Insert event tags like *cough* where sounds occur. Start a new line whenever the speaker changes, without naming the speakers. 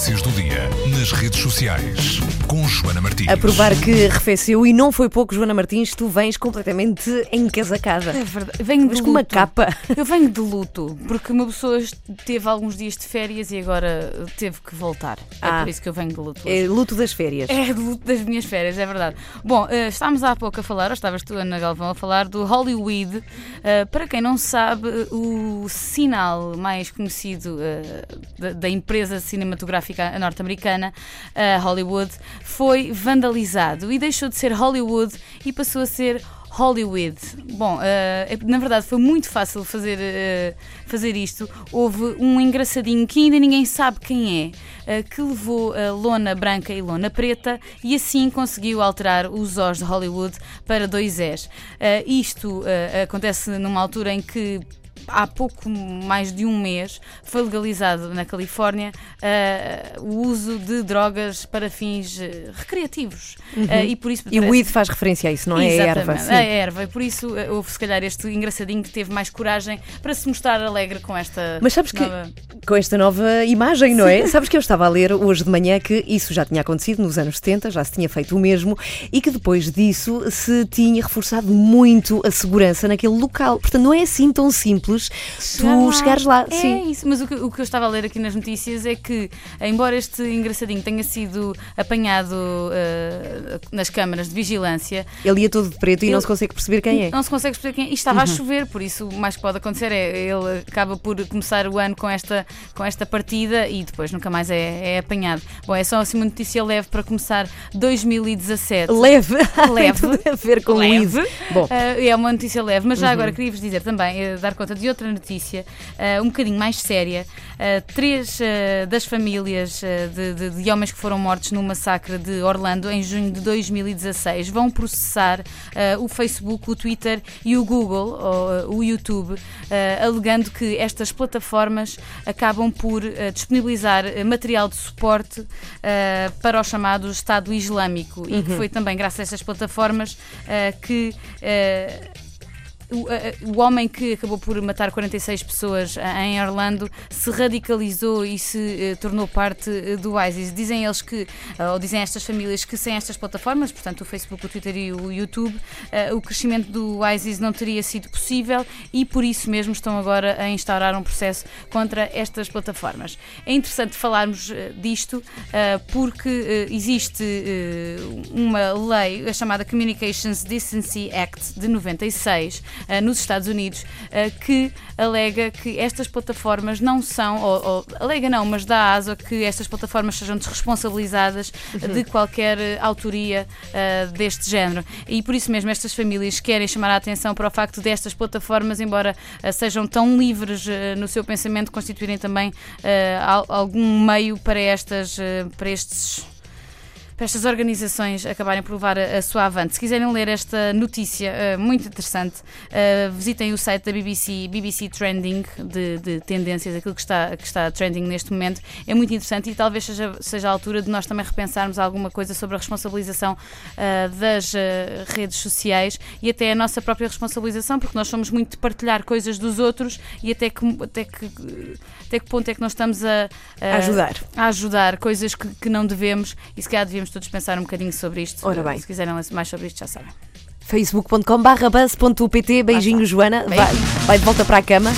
Notícias do dia nas redes sociais. Com Joana Martins.
A provar que arrefeceu e não foi pouco, Joana Martins, tu vens completamente encasacada.
É verdade. Venho
Mas
de
com uma capa.
Eu venho de luto, porque uma pessoa teve alguns dias de férias e agora teve que voltar. É
Ah.
por isso que eu venho de luto. hoje.
É luto das férias.
É de luto das minhas férias, é verdade. Bom, eh, estávamos há pouco a falar, ou estavas tu, Ana Galvão, a falar do Hollywood. Eh, para quem não sabe, o sinal mais conhecido eh, da, da empresa cinematográfica norte-americana, a Hollywood, foi vandalizado e deixou de ser Hollywood e passou a ser Hollywood. Bom, eh, na verdade foi muito fácil fazer, eh, fazer isto. Houve um engraçadinho que ainda ninguém sabe quem é, eh, que levou a lona branca e lona preta e assim conseguiu alterar os Os de Hollywood para dois. Eh, isto acontece numa altura em que há pouco mais de um mês foi legalizado na Califórnia eh, o uso de drogas para fins eh, recreativos. Eh, e por isso
E o weed faz referência a isso, não é? A erva. Sim.
a erva. E por isso houve se calhar este engraçadinho que teve mais coragem para se mostrar alegre com esta.
Mas sabes que
nova-
com esta nova imagem, não é? Sabes que eu estava a ler hoje de manhã que isso já tinha acontecido nos anos 70, já se tinha feito o mesmo e que depois disso se tinha reforçado muito a segurança naquele local. Portanto, não é assim tão simples tu chegares lá.
É
Sim.
isso, mas o que, o que eu estava a ler aqui nas notícias é que, embora este engraçadinho tenha sido apanhado eh, nas câmaras de vigilância,
Ele ia todo de preto e
Ele-
não se consegue perceber quem é.
Não se consegue perceber quem é. E estava a chover, por isso o mais que pode acontecer é ele acaba por começar o ano com esta, com esta partida e depois nunca mais é, é apanhado. Bom, é só assim uma notícia leve para começar 2017.
Leve. *laughs*
Leve.
Tem tudo a ver com
Leve.
weed. Bom,
Ah, é uma notícia leve, mas já agora queria-vos dizer também, eh, dar conta de outra notícia, ah, um bocadinho mais séria. Ah, três ah, das famílias de, de- de homens que foram mortos no massacre de Orlando em junho de 2016 vão processar o Facebook, o Twitter e o Google, ou, o YouTube, alegando que estas plataformas acabam por disponibilizar material de suporte para o chamado Estado Islâmico e que foi também graças a estas plataformas que o, o homem que acabou por matar 46 pessoas ah, em Orlando se radicalizou e se eh, tornou parte eh, do ISIS. Dizem eles que, ou dizem estas famílias, que sem estas plataformas, portanto o Facebook, o Twitter e o YouTube, o crescimento do ISIS não teria sido possível e por isso mesmo estão agora a instaurar um processo contra estas plataformas. É interessante falarmos eh, disto porque eh, existe eh, uma lei, a chamada Communications Decency Act de 96, ah, nos Estados Unidos, ah, que alega que estas plataformas não são, ou, ou alega não, mas dá asa que estas plataformas sejam desresponsabilizadas de qualquer eh, autoria ah, deste género. E por isso mesmo estas famílias querem chamar a atenção para o facto destas plataformas, embora ah, sejam tão livres ah, no seu pensamento, constituírem também al- algum meio para estas, para estes para estas organizações acabarem por levar a, a sua avante. Se quiserem ler esta notícia eh, muito interessante, eh, visitem o site da BBC, BBC Trending, de, de tendências, aquilo que está, que está trending neste momento. É muito interessante e talvez seja, seja a altura de nós também repensarmos alguma coisa sobre a responsabilização eh, das redes sociais e até a nossa própria responsabilização, porque nós somos muito de partilhar coisas dos outros e até que, até que, até que ponto é que nós estamos a,
a ajudar.
a ajudar coisas que, que não devemos e se calhar devíamos todos pensar um bocadinho sobre isto.
Ora bem.
Se quiserem mais sobre isto, já sabem.
facebook.com.br buzz.pt Beijinho, Joana. Vai, vai de volta para a cama.